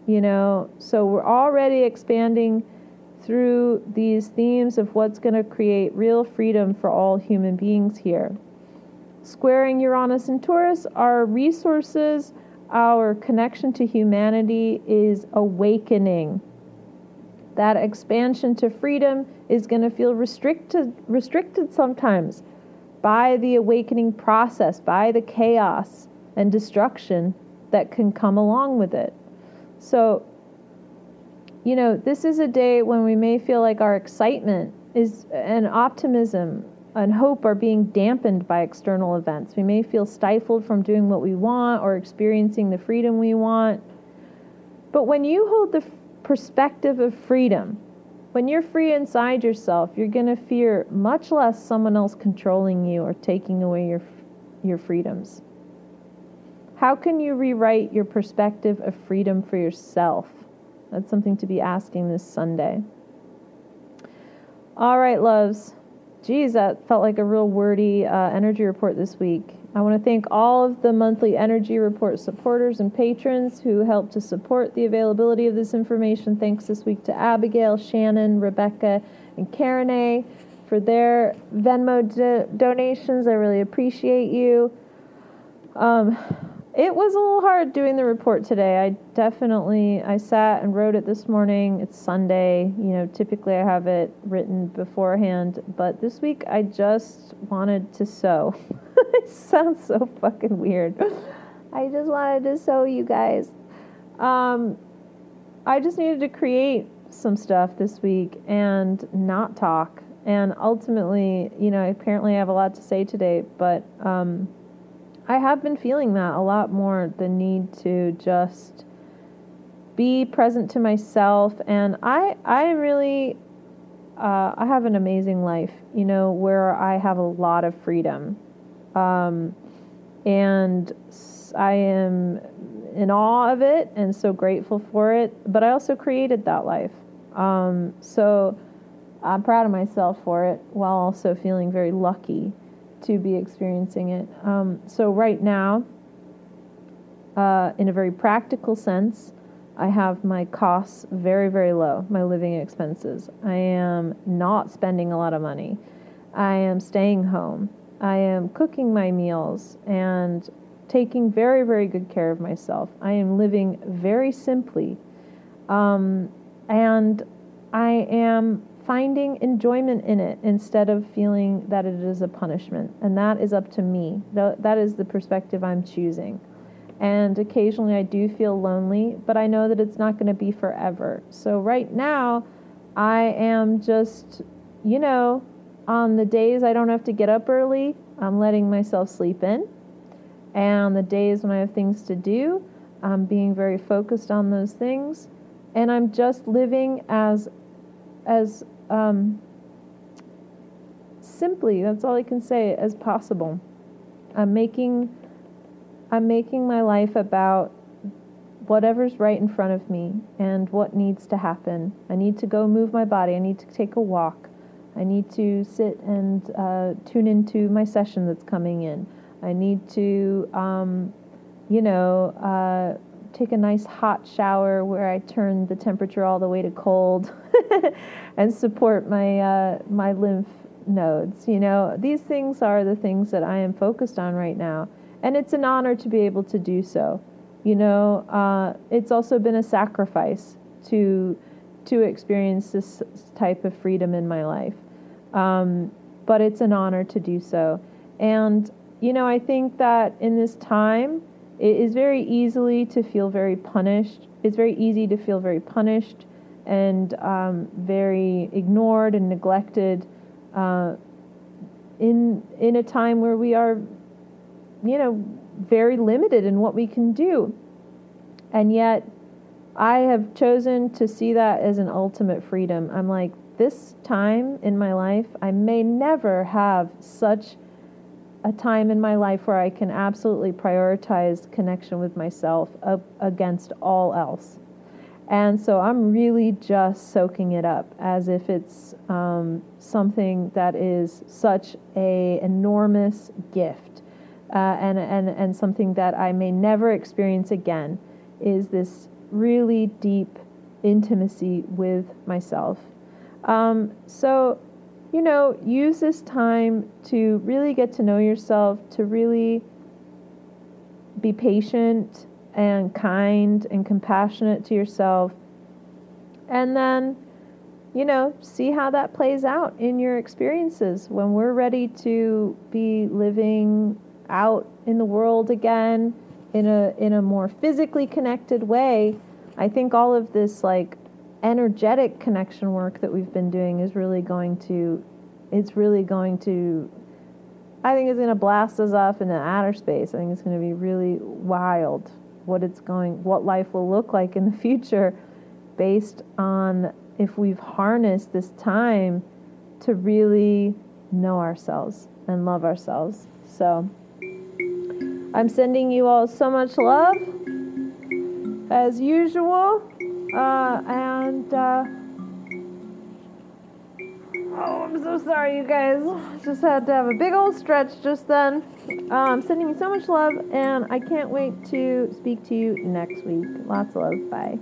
A: You know, so we're already expanding through these themes of what's going to create real freedom for all human beings here. Squaring Uranus and Taurus, our resources, our connection to humanity is awakening. That expansion to freedom is going to feel restricted restricted sometimes by the awakening process, by the chaos and destruction that can come along with it. So you know, this is a day when we may feel like our excitement is and optimism and hope are being dampened by external events. We may feel stifled from doing what we want or experiencing the freedom we want. But when you hold the perspective of freedom, when you're free inside yourself, you're going to fear much less someone else controlling you or taking away your your freedoms. How can you rewrite your perspective of freedom for yourself? That's something to be asking this Sunday. All right, loves. Geez, that felt like a real wordy uh, energy report this week. I want to thank all of the monthly energy report supporters and patrons who helped to support the availability of this information. Thanks this week to Abigail, Shannon, Rebecca, and Karen A for their Venmo do- donations. I really appreciate you. Um, it was a little hard doing the report today. I definitely I sat and wrote it this morning. It's Sunday. You know, typically I have it written beforehand, but this week I just wanted to sew. [laughs] it sounds so fucking weird. I just wanted to sew you guys. Um, I just needed to create some stuff this week and not talk. And ultimately, you know, apparently I have a lot to say today, but um, I have been feeling that a lot more the need to just be present to myself and I I really uh, I have an amazing life, you know, where I have a lot of freedom. Um, and I am in awe of it and so grateful for it, but I also created that life. Um, so I'm proud of myself for it while also feeling very lucky to be experiencing it. Um, so, right now, uh, in a very practical sense, I have my costs very, very low, my living expenses. I am not spending a lot of money. I am staying home. I am cooking my meals and taking very, very good care of myself. I am living very simply. Um, and I am finding enjoyment in it instead of feeling that it is a punishment. And that is up to me. That is the perspective I'm choosing. And occasionally I do feel lonely, but I know that it's not going to be forever. So right now, I am just, you know, on the days I don't have to get up early, I'm letting myself sleep in. And the days when I have things to do, I'm being very focused on those things. And I'm just living as, as um, simply, that's all I can say, as possible. I'm making, I'm making my life about whatever's right in front of me and what needs to happen. I need to go move my body. I need to take a walk. I need to sit and uh, tune into my session that's coming in. I need to, um, you know, uh, take a nice hot shower where I turn the temperature all the way to cold [laughs] and support my uh, my lymph nodes. You know, these things are the things that I am focused on right now, and it's an honor to be able to do so. You know, uh, it's also been a sacrifice to to experience this type of freedom in my life. Um, but it's an honor to do so. And, you know, I think that in this time, it is very easily to feel very punished. It's very easy to feel very punished and um, very ignored and neglected uh, in in a time where we are, you know, very limited in what we can do. And yet, I have chosen to see that as an ultimate freedom. I'm like, this time in my life, I may never have such a time in my life where I can absolutely prioritize connection with myself against all else. And so I'm really just soaking it up as if it's um, something that is such a enormous gift uh, and, and, and something that I may never experience again is this really deep intimacy with myself um, so, you know, use this time to really get to know yourself, to really be patient and kind and compassionate to yourself. And then, you know, see how that plays out in your experiences when we're ready to be living out in the world again in a in a more physically connected way. I think all of this like energetic connection work that we've been doing is really going to it's really going to I think it's going to blast us off into outer space. I think it's going to be really wild what it's going what life will look like in the future based on if we've harnessed this time to really know ourselves and love ourselves. So I'm sending you all so much love as usual. Uh, and, uh, oh, I'm so sorry, you guys. Just had to have a big old stretch just then. Um, sending you so much love, and I can't wait to speak to you next week. Lots of love. Bye.